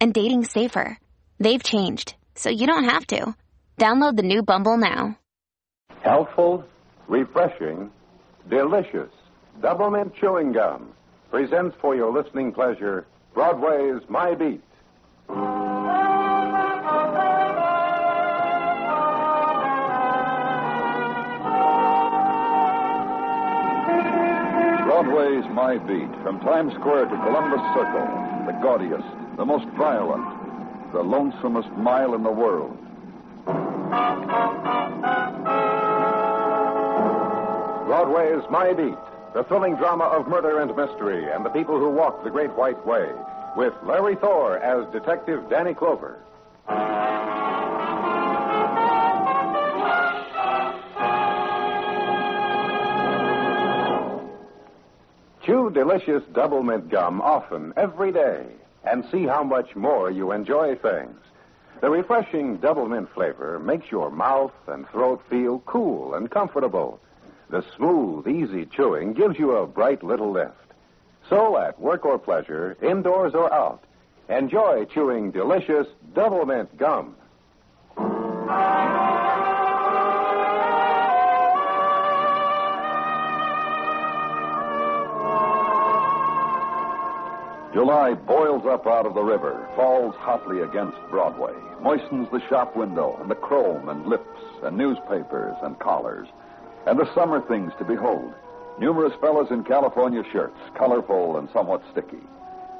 and dating safer. They've changed, so you don't have to. Download the new Bumble now. Healthful, refreshing, delicious. Double mint chewing gum presents for your listening pleasure Broadway's My Beat. Broadway's My Beat, from Times Square to Columbus Circle, the gaudiest, the most violent, the lonesomest mile in the world. Broadway's My Beat, the thrilling drama of murder and mystery and the people who walk the Great White Way, with Larry Thor as Detective Danny Clover. Chew delicious double mint gum often, every day, and see how much more you enjoy things. The refreshing double mint flavor makes your mouth and throat feel cool and comfortable. The smooth, easy chewing gives you a bright little lift. So, at work or pleasure, indoors or out, enjoy chewing delicious double mint gum. July boils up out of the river, falls hotly against Broadway, moistens the shop window and the chrome and lips and newspapers and collars, and the summer things to behold. Numerous fellows in California shirts, colorful and somewhat sticky.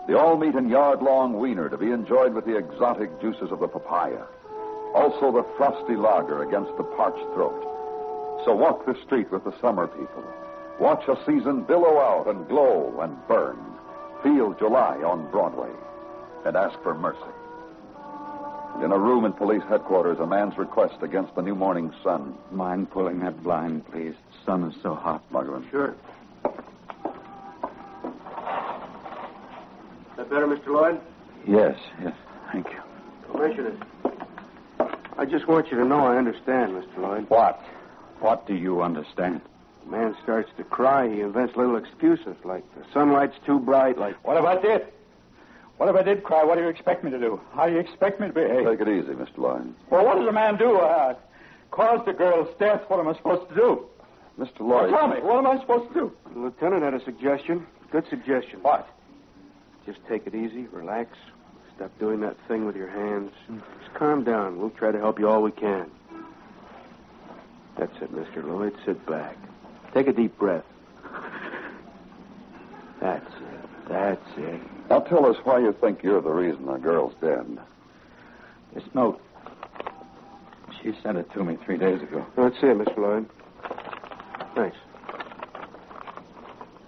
The all meat and yard long wiener to be enjoyed with the exotic juices of the papaya. Also the frosty lager against the parched throat. So walk the street with the summer people. Watch a season billow out and glow and burn. Feel July on Broadway and ask for mercy. In a room in police headquarters, a man's request against the new morning sun. Mind pulling that blind, please? The sun is so hot. Muggavan. Sure. That better, Mr. Lloyd? Yes, yes. Thank you. Commissioner. I just want you to know I understand, Mr. Lloyd. What? What do you understand? A man starts to cry, he invents little excuses, like the sunlight's too bright, like. What if I did? What if I did cry? What do you expect me to do? How do you expect me to behave? Take it easy, Mr. Lloyd. Well, what does a man do? Uh, cause the girl's death. What am I supposed to do? Mr. Well, Lloyd. tell me. What am I supposed to do? The lieutenant had a suggestion. Good suggestion. What? Just take it easy, relax. Stop doing that thing with your hands. Just calm down. We'll try to help you all we can. That's it, Mr. Lloyd. Sit back. Take a deep breath. That's it. That's it. Now tell us why you think you're the reason the girl's dead. This note. She sent it to me three days ago. That's it, Mr. Lloyd. Thanks.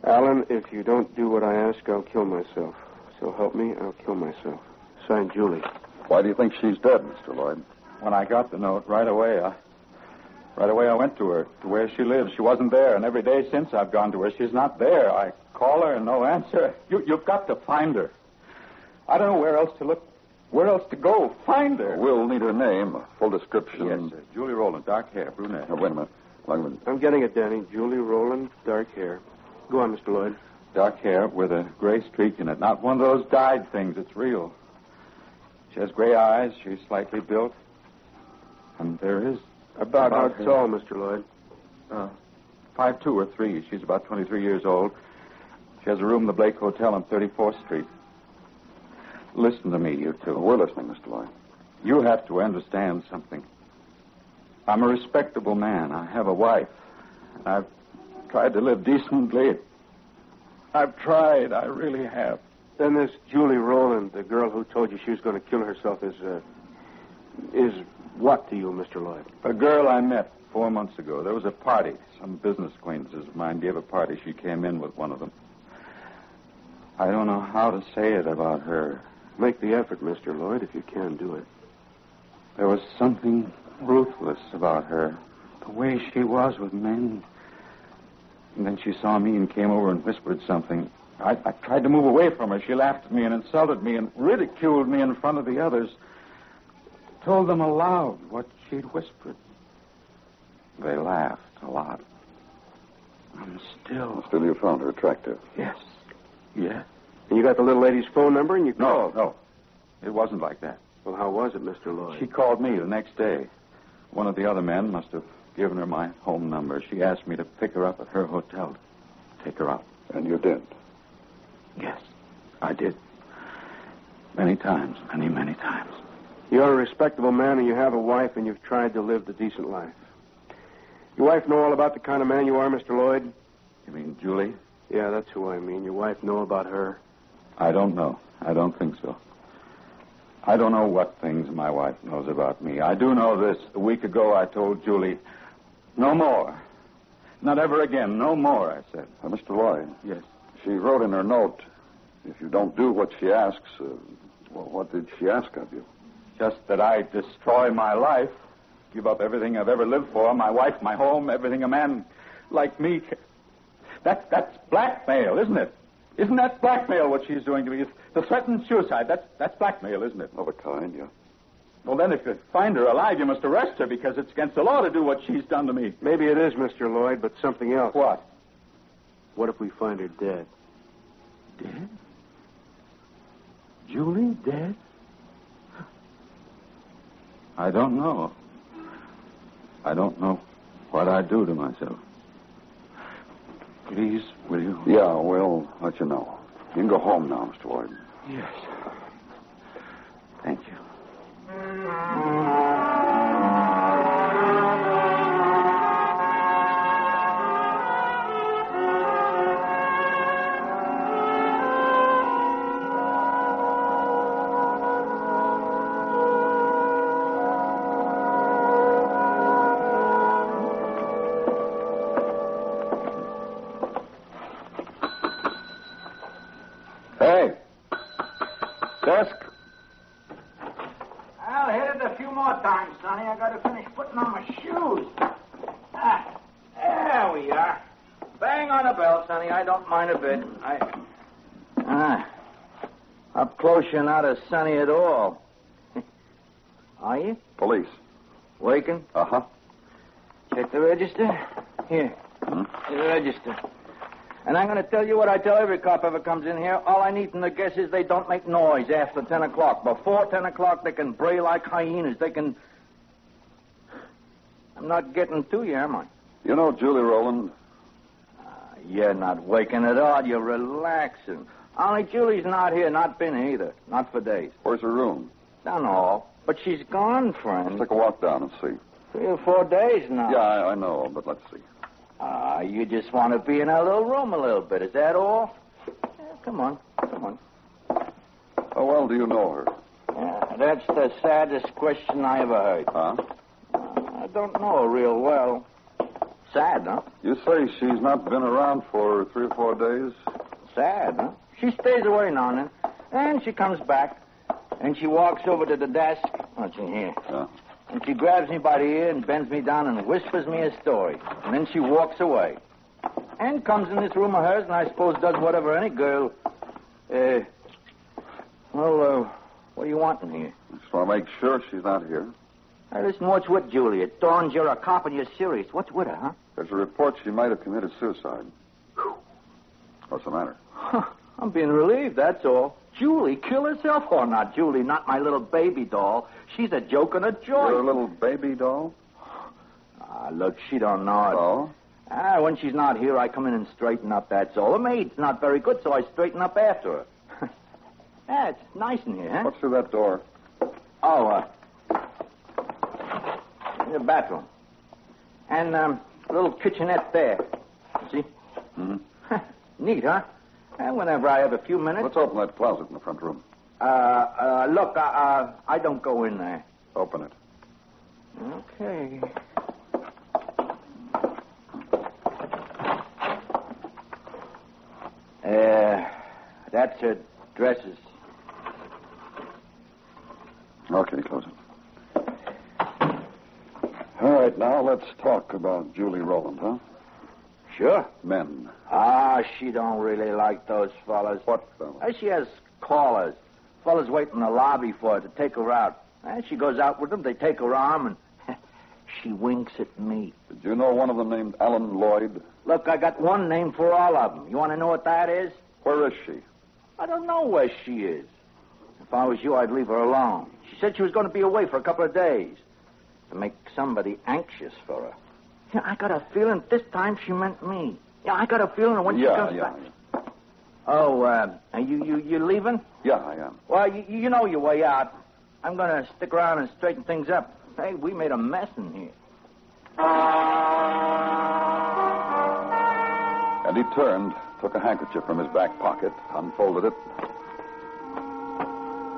Alan, if you don't do what I ask, I'll kill myself. So help me, I'll kill myself. Signed, Julie. Why do you think she's dead, Mr. Lloyd? When I got the note, right away, I, right away I went to her, to where she lives. She wasn't there, and every day since I've gone to her, she's not there. I call her and no answer. You, you've got to find her. I don't know where else to look, where else to go. Find her. We'll need her name, a full description. Yes, sir. Julie Roland, dark hair, brunette. Now, wait a minute. Muggavan. I'm getting it, Danny. Julie Roland, dark hair. Go on, Mr. Lloyd. Dark hair with a gray streak in it. Not one of those dyed things. It's real. She has gray eyes. She's slightly built. And there is About, About how tall, Mr. Lloyd? uh, five two or three. She's about 23 years old. She has a room in the Blake Hotel on 34th Street. Listen to me, you two. We're listening, Mr. Lloyd. You have to understand something. I'm a respectable man. I have a wife. And I've tried to live decently. I've tried. I really have. Then this Julie Roland, the girl who told you she was going to kill herself, is, uh, is what to you, Mr. Lloyd? A girl I met four months ago. There was a party. Some business acquaintances of mine gave a party. She came in with one of them. I don't know how to say it about her. Make the effort, Mr. Lloyd, if you can do it. There was something ruthless about her. The way she was with men. And then she saw me and came over and whispered something. I, I tried to move away from her. She laughed at me and insulted me and ridiculed me in front of the others. Told them aloud what she'd whispered. They laughed a lot. I'm still. Still, you found her attractive. Yes. Yeah. And you got the little lady's phone number and you No, no. It wasn't like that. Well, how was it, Mr. Lloyd? She called me the next day. One of the other men must have given her my home number. She asked me to pick her up at her hotel. Take her out. And you did. Yes, I did. Many times, many, many times. You're a respectable man and you have a wife and you've tried to live the decent life. Your wife know all about the kind of man you are, Mr. Lloyd? You mean Julie? Yeah, that's who I mean. Your wife know about her? I don't know. I don't think so. I don't know what things my wife knows about me. I do know this. A week ago, I told Julie, no more. Not ever again. No more, I said. Uh, Mr. Lloyd, Yes. she wrote in her note, if you don't do what she asks, uh, well, what did she ask of you? Just that I destroy my life, give up everything I've ever lived for, my wife, my home, everything a man like me can. That, that's blackmail, isn't it? Isn't that blackmail what she's doing to me? It's the threatened suicide. That's, that's blackmail, isn't it? Of a kind, yeah. Well, then, if you find her alive, you must arrest her because it's against the law to do what she's done to me. Maybe it is, Mr. Lloyd, but something else. What? What if we find her dead? Dead? Julie dead? I don't know. I don't know what I'd do to myself. Please, will you? Yeah, we'll let you know. You can go home now, Mr. Lloyd. Yes. Thank you. You're not as sunny at all. Are you? Police. Waking? Uh huh. Check the register. Here. Hmm? The register. And I'm going to tell you what I tell every cop ever comes in here. All I need from the guess is they don't make noise after 10 o'clock. Before 10 o'clock, they can bray like hyenas. They can. I'm not getting to you, am I? You know Julie Roland? Ah, You're not waking at all. You're relaxing. Only Julie's not here. Not been here either. Not for days. Where's her room? Don't know. But she's gone, friend. Let's take a walk down and see. Three or four days now. Yeah, I, I know, but let's see. Ah, you just want to be in our little room a little bit. Is that all? Yeah, come on. Come on. How well do you know her? Yeah, that's the saddest question I ever heard. Huh? I don't know her real well. Sad, huh? You say she's not been around for three or four days? Sad, huh? She stays away now and then. And she comes back. And she walks over to the desk. What's in here? Yeah. And she grabs me by the ear and bends me down and whispers me a story. And then she walks away. And comes in this room of hers and I suppose does whatever any girl. Uh. Well, uh, what do you want in here? Just want to make sure she's not here. Hey, listen, what's with Julie? It dawns you're a cop and you're serious. What's with her, huh? There's a report she might have committed suicide. What's the matter? Huh, I'm being relieved, that's all. Julie kill herself? or not Julie, not my little baby doll. She's a joke and a joy. Your little baby doll? Ah, look, she don't know it. Oh? Ah, when she's not here, I come in and straighten up, that's all. The maid's not very good, so I straighten up after her. ah, it's nice in here, huh? What's through that door? Oh, uh... In the bathroom. And, um, a little kitchenette there. See? Mm-hmm. Neat, huh? And whenever I have a few minutes... Let's open that closet in the front room. Uh, uh, look, uh, uh, I don't go in there. Open it. Okay. Uh, that's her dresses. Okay, close it. All right, now let's talk about Julie Roland, huh? Sure. Men. Ah, she don't really like those fellas. What fellas? Uh, She has callers. Fellas wait in the lobby for her to take her out. And she goes out with them, they take her arm, and she winks at me. Did you know one of them named Alan Lloyd? Look, I got one name for all of them. You want to know what that is? Where is she? I don't know where she is. If I was you, I'd leave her alone. She said she was going to be away for a couple of days to make somebody anxious for her. Yeah, I got a feeling this time she meant me. Yeah, I got a feeling when she yeah, comes yeah, back. Oh, uh, are you you you leaving? yeah. Yeah, I am. Well, you, you know your way out. I'm going to stick around and straighten things up. Hey, we made a mess in here. And he turned, took a handkerchief from his back pocket, unfolded it.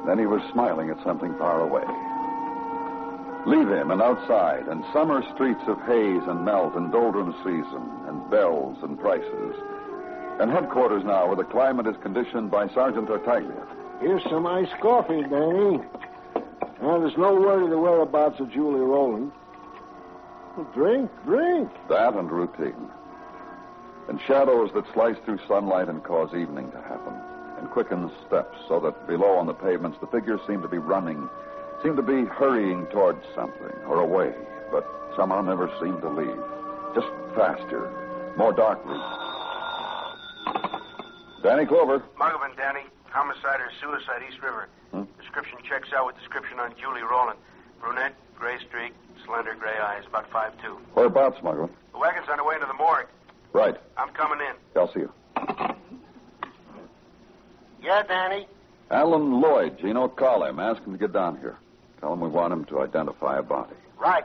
Then he was smiling at something far away. Leave him and outside, and summer streets of haze and melt and doldrum season, and bells and prices. And headquarters now, where the climate is conditioned by Sergeant Tartaglia. Here's some iced coffee, Danny. Now, there's no word of the whereabouts of Julie Roland. Well, drink, drink. That and routine. And shadows that slice through sunlight and cause evening to happen. And quicken steps so that below on the pavements the figures seem to be running, seem to be hurrying towards something or away, but somehow never seem to leave. Just faster, more darkly. Danny Clover. Muggavan, Danny. Homicide or suicide, East River. Hmm? Description checks out with description on Julie Roland. Brunette, gray streak, slender gray eyes, about five two. Whereabouts, Muggavan? The wagon's on the way into the morgue. Right. I'm coming in. I'll see you. Yeah, Danny. Alan Lloyd, Gino, call him. Ask him to get down here. Tell him we want him to identify a body. Right.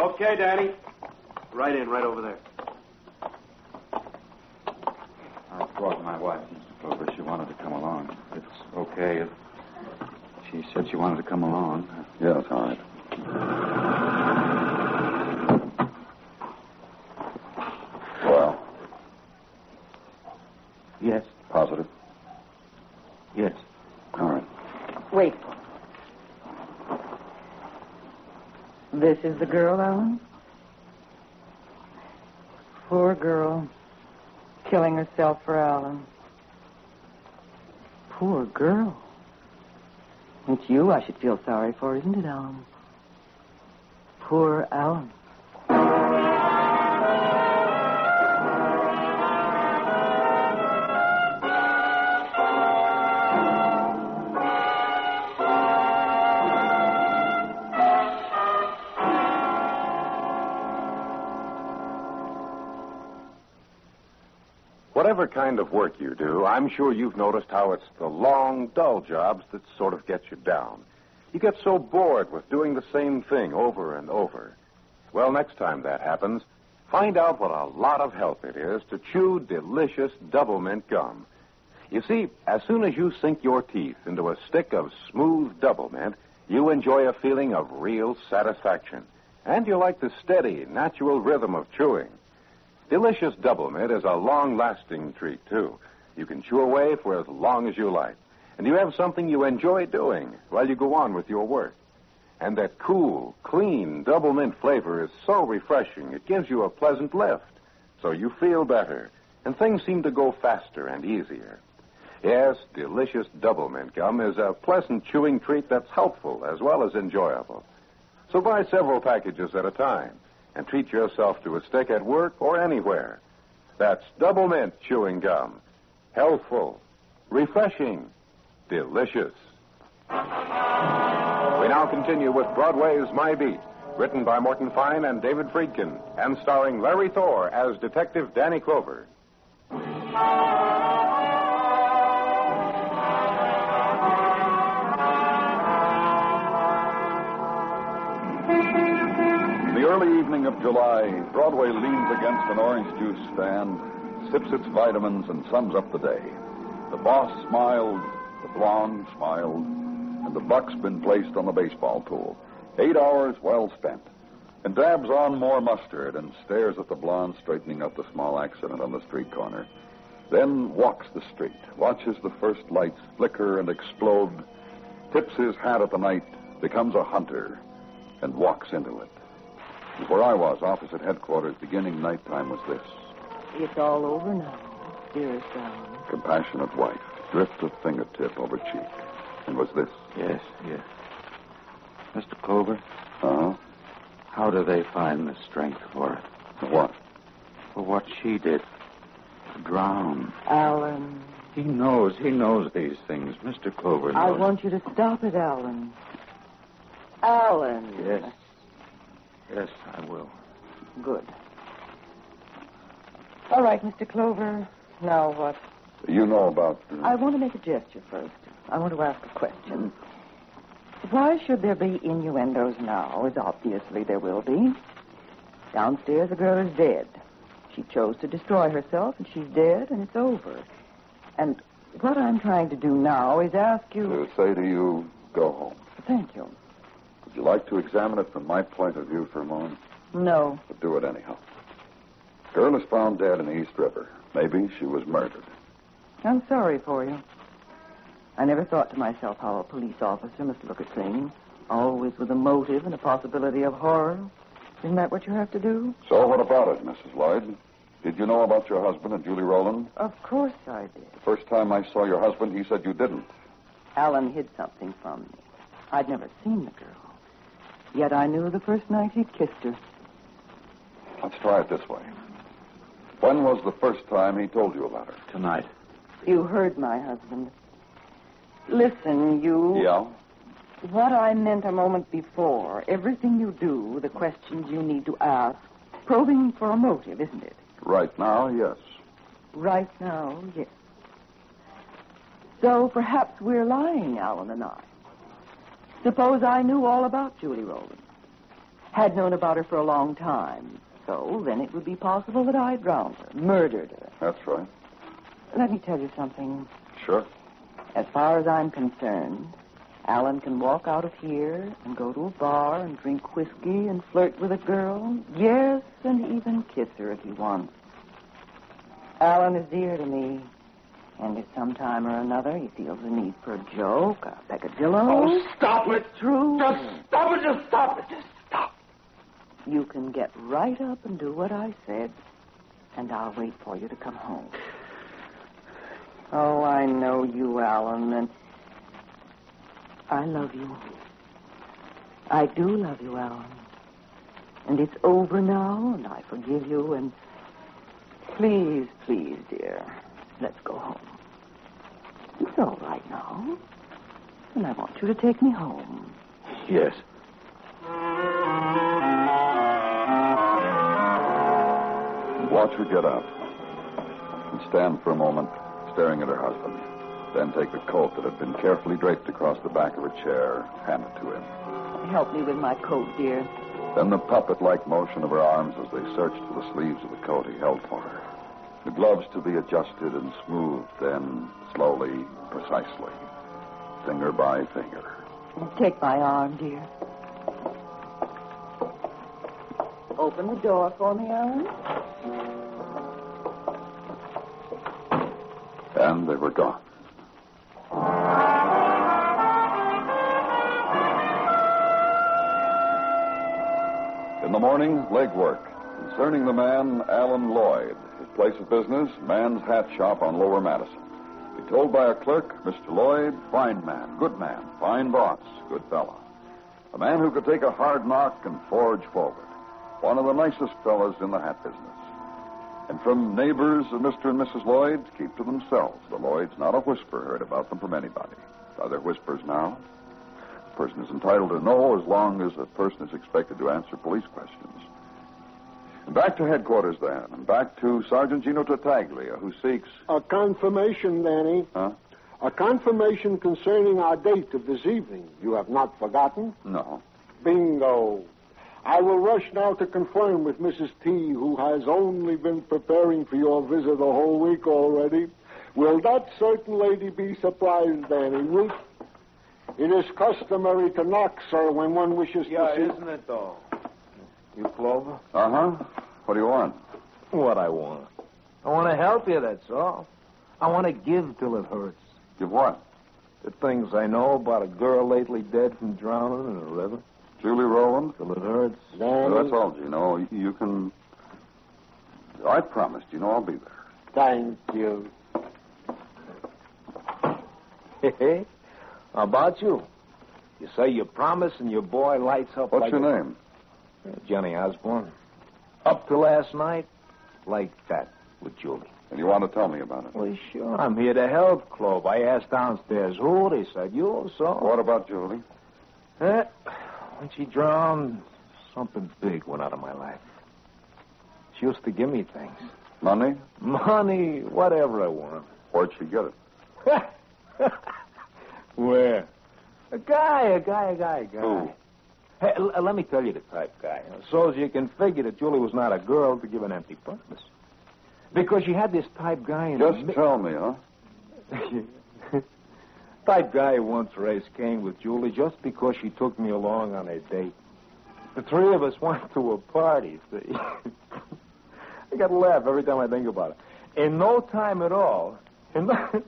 Okay, Danny. Right in, right over there. I brought my wife, Mr. Clover. She wanted to come along. It's okay. She said she wanted to come along. Yes, all right. Well, Yes, positive. yes. All right. Wait. This is the girl, Alan? Poor girl. Killing herself for Alan. Poor girl. It's you I should feel sorry for, isn't it, Alan? Poor Alan. Whatever kind of work you do, I'm sure you've noticed how it's the long, dull jobs that sort of get you down. You get so bored with doing the same thing over and over. Well, next time that happens, find out what a lot of help it is to chew delicious double mint gum. You see, as soon as you sink your teeth into a stick of smooth double mint, you enjoy a feeling of real satisfaction. And you like the steady, natural rhythm of chewing. Delicious Double Mint is a long lasting treat, too. You can chew away for as long as you like. And you have something you enjoy doing while you go on with your work. And that cool, clean double mint flavor is so refreshing, it gives you a pleasant lift. So you feel better, and things seem to go faster and easier. Yes, delicious double mint gum is a pleasant chewing treat that's helpful as well as enjoyable. So buy several packages at a time and treat yourself to a stick at work or anywhere. That's double mint chewing gum. Healthful, refreshing, delicious. We now continue with Broadway's My Beat, written by Morton Fine and David Friedkin, and starring Larry Thor as Detective Danny Clover. Early evening of July, Broadway leans against an orange juice stand, sips its vitamins, and sums up the day. The boss smiled, the blonde smiled, and the buck's been placed on the baseball pool. Eight hours well spent. and dabs on more mustard and stares at the blonde straightening up the small accident on the street corner. Then walks the street, watches the first lights flicker and explode, tips his hat at the night, becomes a hunter, and walks into it. And where I was, opposite headquarters, beginning nighttime, was this. It's all over now, dearest Alan. Compassionate wife, drift of fingertip over cheek. And was this. Yes, yes. Mr. Clover, Uh-huh. how do they find the strength for it? For What? For what she did? To drown. Alan, He knows, he knows these things. Mr. Clover knows. I want you to stop it, Alan. Alan. Yes. Yes, I will. Good. All right, Mr. Clover. Now what? You know about. Uh, I want to make a gesture first. I want to ask a question. Why should there be innuendos now, as obviously there will be? Downstairs, the girl is dead. She chose to destroy herself, and she's dead, and it's over. And what I'm trying to do now is ask you. to say to you, go home. Thank you. Would you like to examine it from my point of view for a moment? No. But do it anyhow. Girl is found dead in the East River. Maybe she was murdered. I'm sorry for you. I never thought to myself how a police officer must look at things, always with a motive and a possibility of horror. Isn't that what you have to do? So what about it, Mrs. Lloyd? Did you know about your husband and Julie Roland? Of course I did. The first time I saw your husband, he said you didn't. Alan hid something from me. I'd never seen the girl. Yet I knew the first night he'd kissed her. Let's try it this way. When was the first time he told you about her? Tonight. You heard my husband. Listen, you. Yeah? What I meant a moment before, everything you do, the questions you need to ask, probing for a motive, isn't it? Right now, yes. Right now, yes. So perhaps we're lying, Alan and I. Suppose I knew all about Julie Roland. Had known about her for a long time. So then it would be possible that I drowned her, murdered her. That's right. Let me tell you something. Sure. As far as I'm concerned, Alan can walk out of here and go to a bar and drink whiskey and flirt with a girl. Yes, and even kiss her if he wants. Alan is dear to me. And if sometime or another he feels the need for a joke, a peccadillo. Oh, stop it. True. Just stop it. Just stop it. Just stop. You can get right up and do what I said, and I'll wait for you to come home. Oh, I know you, Alan, and I love you. I do love you, Alan. And it's over now, and I forgive you, and please, please, dear, let's go home. It's all right now. And I want you to take me home. Yes. Watch her get up. And stand for a moment, staring at her husband. Then take the coat that had been carefully draped across the back of her chair, and hand it to him. Help me with my coat, dear. Then the puppet like motion of her arms as they searched for the sleeves of the coat he held for her. The gloves to be adjusted and smoothed, then slowly, precisely, finger by finger. Take my arm, dear. Open the door for me, Alan. And they were gone. In the morning, legwork concerning the man Alan Lloyd, his place of business, Man's Hat Shop on Lower Madison. Be told by a clerk, Mr. Lloyd, fine man, good man, fine boss, good fellow. A man who could take a hard knock and forge forward. One of the nicest fellows in the hat business. And from neighbors of Mr. and Mrs. Lloyd, keep to themselves. The Lloyds, not a whisper heard about them from anybody. Are there whispers now? A person is entitled to know as long as a person is expected to answer police questions. And back to headquarters then, back to Sergeant Gino Tartaglia, who seeks. A confirmation, Danny. Huh? A confirmation concerning our date of this evening. You have not forgotten? No. Bingo. I will rush now to confirm with Mrs. T, who has only been preparing for your visit a whole week already. Will that certain lady be surprised, Danny? Will... It is customary to knock, sir, when one wishes Yeah, to see. Yeah, isn't it, though? You, Clover? Uh huh. What do you want? What I want. I want to help you, that's all. I want to give till it hurts. Give what? The things I know about a girl lately dead from drowning in a river. Julie Roland? Till it hurts. Well, that's all, Gino. You- You can. I promised, you know, I'll be there. Thank you. Hey, how about you? You say you promise and your boy lights up What's like your a- name? Uh, Johnny Osborne. Up to last night, like that with Julie. And you want to tell me about it? Well, sure. I'm here to help, Clove. I asked downstairs who. They said you, so. What about Julie? Eh, when she drowned, something big went out of my life. She used to give me things. Money? Money, whatever I want. Where'd she get it? Where? A guy, a guy, a guy, a guy. Who? Hey, l- uh, let me tell you the type guy. So as you can figure that Julie was not a girl to give an empty promise. Because she had this type guy in Just the tell me, huh? type guy who once raised Cain with Julie just because she took me along on a date. The three of us went to a party, see. I got to laugh every time I think about it. In no time at all, in no...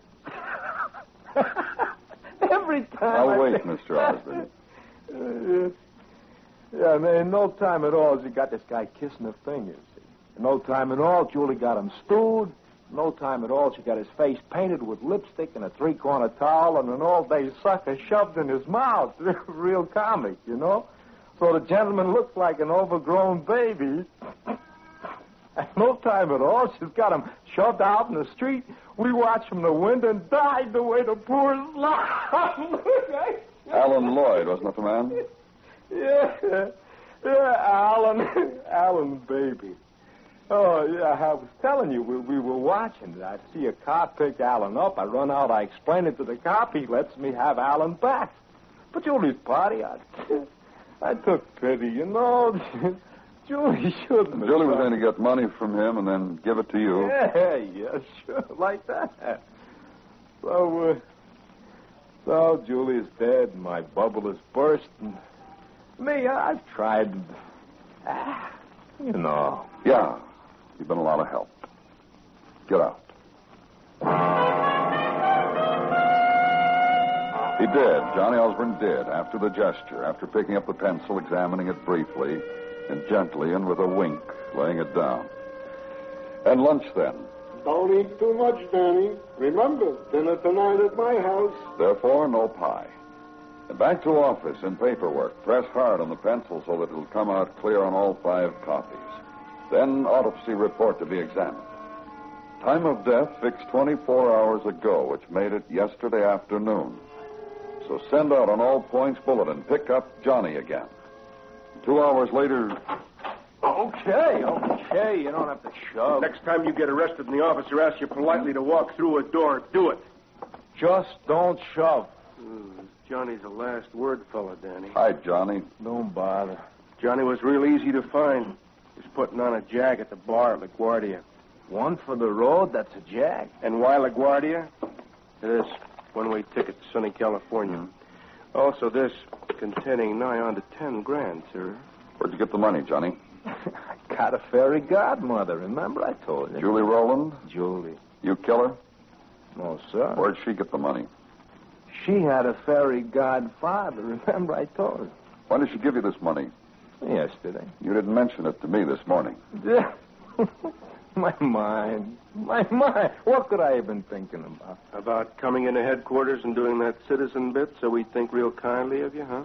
every time. Now, I wait, think- Mr. Osborne. Uh, Yeah, man, in no time at all, she got this guy kissing her fingers. In no time at all, Julie got him stewed. No time at all, she got his face painted with lipstick and a three-corner towel and an all-day sucker shoved in his mouth. Real comic, you know? So the gentleman looks like an overgrown baby. At no time at all, she's got him shoved out in the street. We watched from the window and died the way the poor slum. Alan Lloyd, wasn't that the man? Yeah, yeah, Alan, Alan, baby. Oh, yeah, I was telling you, we, we were watching. it. I see a cop pick Alan up. I run out, I explain it to the cop. He lets me have Alan back. But Julie's party, I, I took pity, you know. Julie shouldn't have Julie was going to get money from him and then give it to you. Yeah, yeah, sure, like that. So, uh, so Julie's dead, and my bubble is burst, and me, I- I've tried, ah, you know. Yeah. You've been a lot of help. Get out. He did. Johnny Osborne did, after the gesture, after picking up the pencil, examining it briefly, and gently, and with a wink, laying it down. And lunch then. Don't eat too much, Danny. Remember, dinner tonight at my house. Therefore, no pie. And back to office and paperwork. Press hard on the pencil so that it'll come out clear on all five copies. Then autopsy report to be examined. Time of death fixed 24 hours ago, which made it yesterday afternoon. So send out an all points bulletin. Pick up Johnny again. Two hours later, Okay, okay, you don't have to shove. Next time you get arrested and the officer asks you politely to walk through a door, do it. Just don't shove. Hmm. Johnny's the last word fella, Danny. hi, Johnny. Don't bother. Johnny was real easy to find. He's putting on a jag at the bar at LaGuardia. One for the road, that's a jag. And why LaGuardia? This one-way ticket to sunny California. Hmm. Also, this containing nigh on to ten grand, sir. Where'd you get the money, Johnny? I got a fairy godmother, remember I told you? Julie Roland? Julie. You kill her? No, sir. Where'd she get the money? She had a fairy godfather, remember I told you? When did she give you this money? Yesterday. You didn't mention it to me this morning. my mind. My mind. What could I have been thinking about? About coming into headquarters and doing that citizen bit so we think real kindly of you, huh?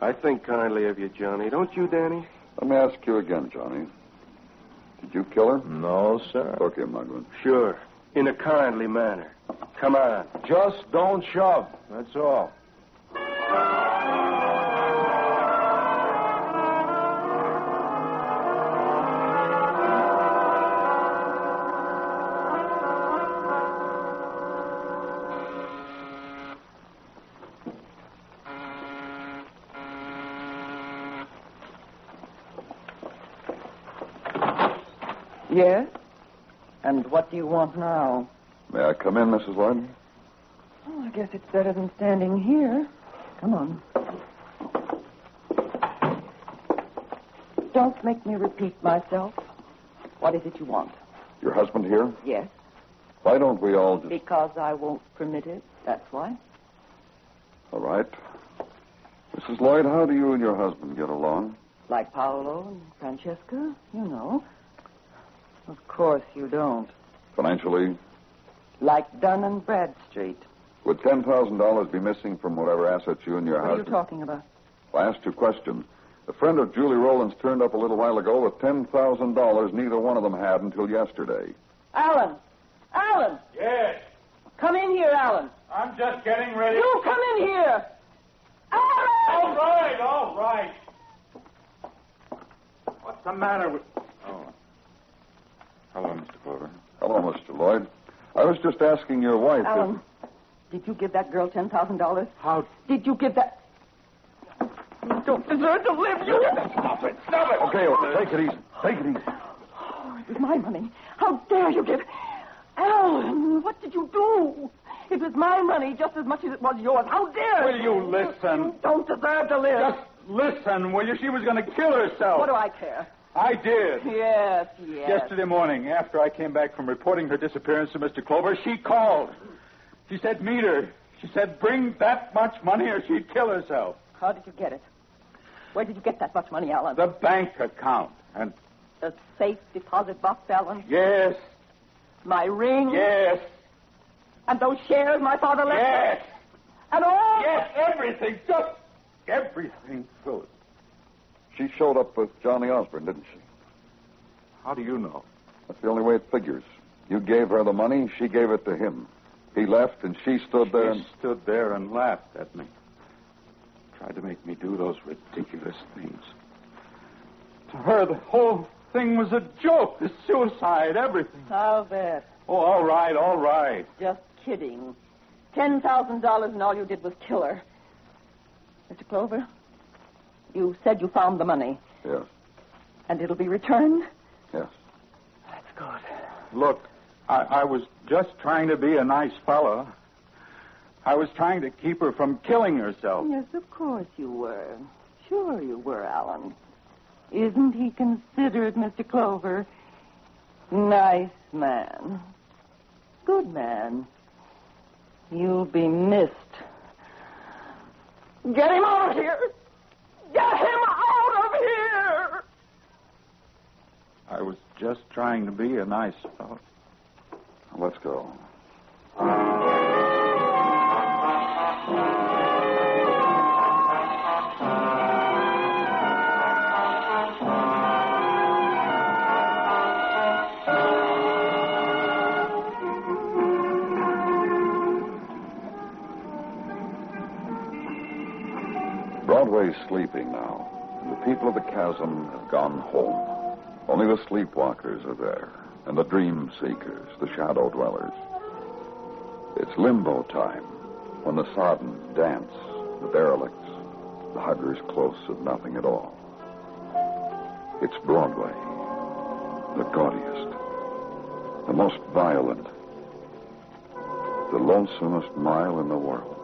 I think kindly of you, Johnny. Don't you, Danny? Let me ask you again, Johnny. Did you kill her? No, sir. Okay, Mugwin. Sure. In a kindly manner. Come on. Just don't shove. That's all. What do you want now? May I come in, Mrs. Lloyd? Oh, I guess it's better than standing here. Come on. Don't make me repeat myself. What is it you want? Your husband here? Yes, Why don't we all just. because I won't permit it. That's why. All right. Mrs. Lloyd, how do you and your husband get along? Like Paolo and Francesca, you know. Of course you don't. Financially, Like Dun and Bradstreet. would $10,000 be missing from whatever assets you and your house. What are you talking about? I asked you a question. A friend of Julie Roland's turned up a little while ago with $10,000 neither one of them had until yesterday. Alan! Alan! Yes, Come in here, Alan. I'm just getting ready. You come in here! Alan! right, all right. What's the matter with... Oh. Hello, Mr. Clover. Hello, Mr. Lloyd. I was just asking your wife. if- Alan, did you give that girl $10,000? How... Did you give that... You don't deserve to live, you... Stop it, stop it. Okay, okay, take it easy. Take it easy. Oh, it was my money. How dare you give... Alan, what did you do? It was my money just as much as it was yours. How dare Will you listen? You don't deserve to live. Just listen, will you? She was going to kill herself. What do I care? I did. Yes, yes. Yesterday morning, after I came back from reporting her disappearance to Mr. Clover, she called. She said, meet her. She said, bring that much money or she'd kill herself. How did you get it? Where did you get that much money, Alan? The bank account. And The safe deposit box, Alan? yes, My ring? yes, And those shares my father left? yes, And all? yes, everything. Just everything, Phyllis. She showed up with Johnny Osborne, didn't she? How do you know? That's the only way it figures. You gave her the money, she gave it to him. He left, and she stood there and. She stood there and laughed at me. Tried to make me do those ridiculous things. To her, the whole thing was a joke. The suicide, everything. How that? Oh, all right, all right. Just kidding. $10,000 and all you did was kill her. Mr. Clover, you said you found the money, Yes, and it'll be returned? yes. That's good. Look, I, I was just trying to be a nice fellow. I was trying to keep her from killing herself. Yes, of course you were. Sure you were, Alan. Isn't he considerate, Mr. Clover? Nice man. Good man. You'll be missed. Get him out of here! Get him out of here! I was just trying to be a nice fellow. Let's go. Broadway's sleeping now, and the people of the chasm have gone home. Only the sleepwalkers are there, and the dream seekers, the shadow dwellers. It's limbo time, when the sodden dance, the derelicts, the huggers close of nothing at all. It's Broadway, the gaudiest, the most violent, the lonesomest mile in the world.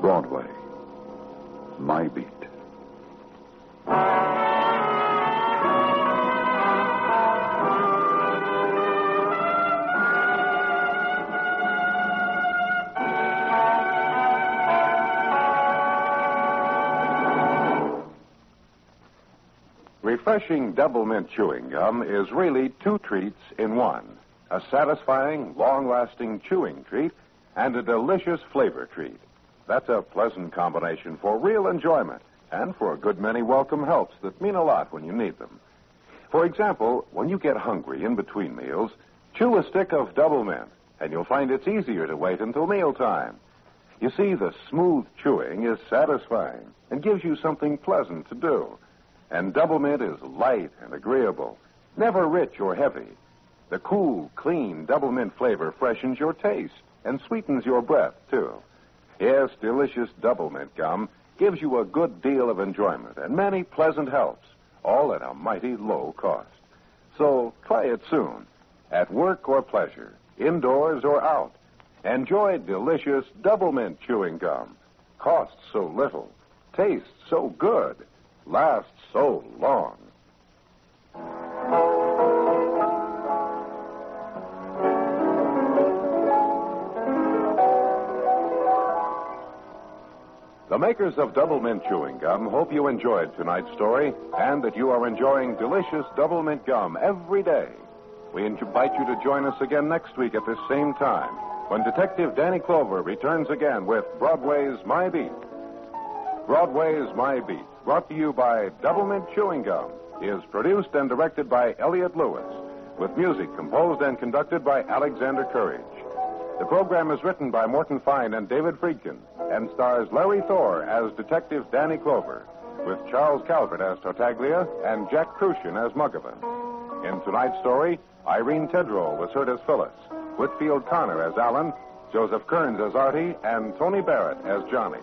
Broadway, my beat. Refreshing double mint chewing gum is really two treats in one a satisfying, long lasting chewing treat and a delicious flavor treat. That's a pleasant combination for real enjoyment and for a good many welcome helps that mean a lot when you need them. For example, when you get hungry in between meals, chew a stick of double mint, and you'll find it's easier to wait until mealtime. You see, the smooth chewing is satisfying and gives you something pleasant to do. And double mint is light and agreeable, never rich or heavy. The cool, clean double mint flavor freshens your taste and sweetens your breath, too. Yes, delicious double mint gum gives you a good deal of enjoyment and many pleasant helps, all at a mighty low cost. So try it soon, at work or pleasure, indoors or out. Enjoy delicious double mint chewing gum. Costs so little, tastes so good, lasts so long. Makers of Double Mint Chewing Gum hope you enjoyed tonight's story and that you are enjoying delicious Double Mint Gum every day. We invite you to join us again next week at this same time when Detective Danny Clover returns again with Broadway's My Beat. Broadway's My Beat, brought to you by Double Mint Chewing Gum, is produced and directed by Elliott Lewis, with music composed and conducted by Alexander Courage. The program is written by Morton Fine and David Friedkin and stars Larry Thor as Detective Danny Clover, with Charles Calvert as Tartaglia and Jack Kruschen as Muggavan. In tonight's story, Irene Tedrow was heard as Phyllis, Whitfield Connor as Alan, Joseph Kearns as Artie, and Tony Barrett as Johnny.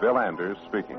Bill Anders speaking.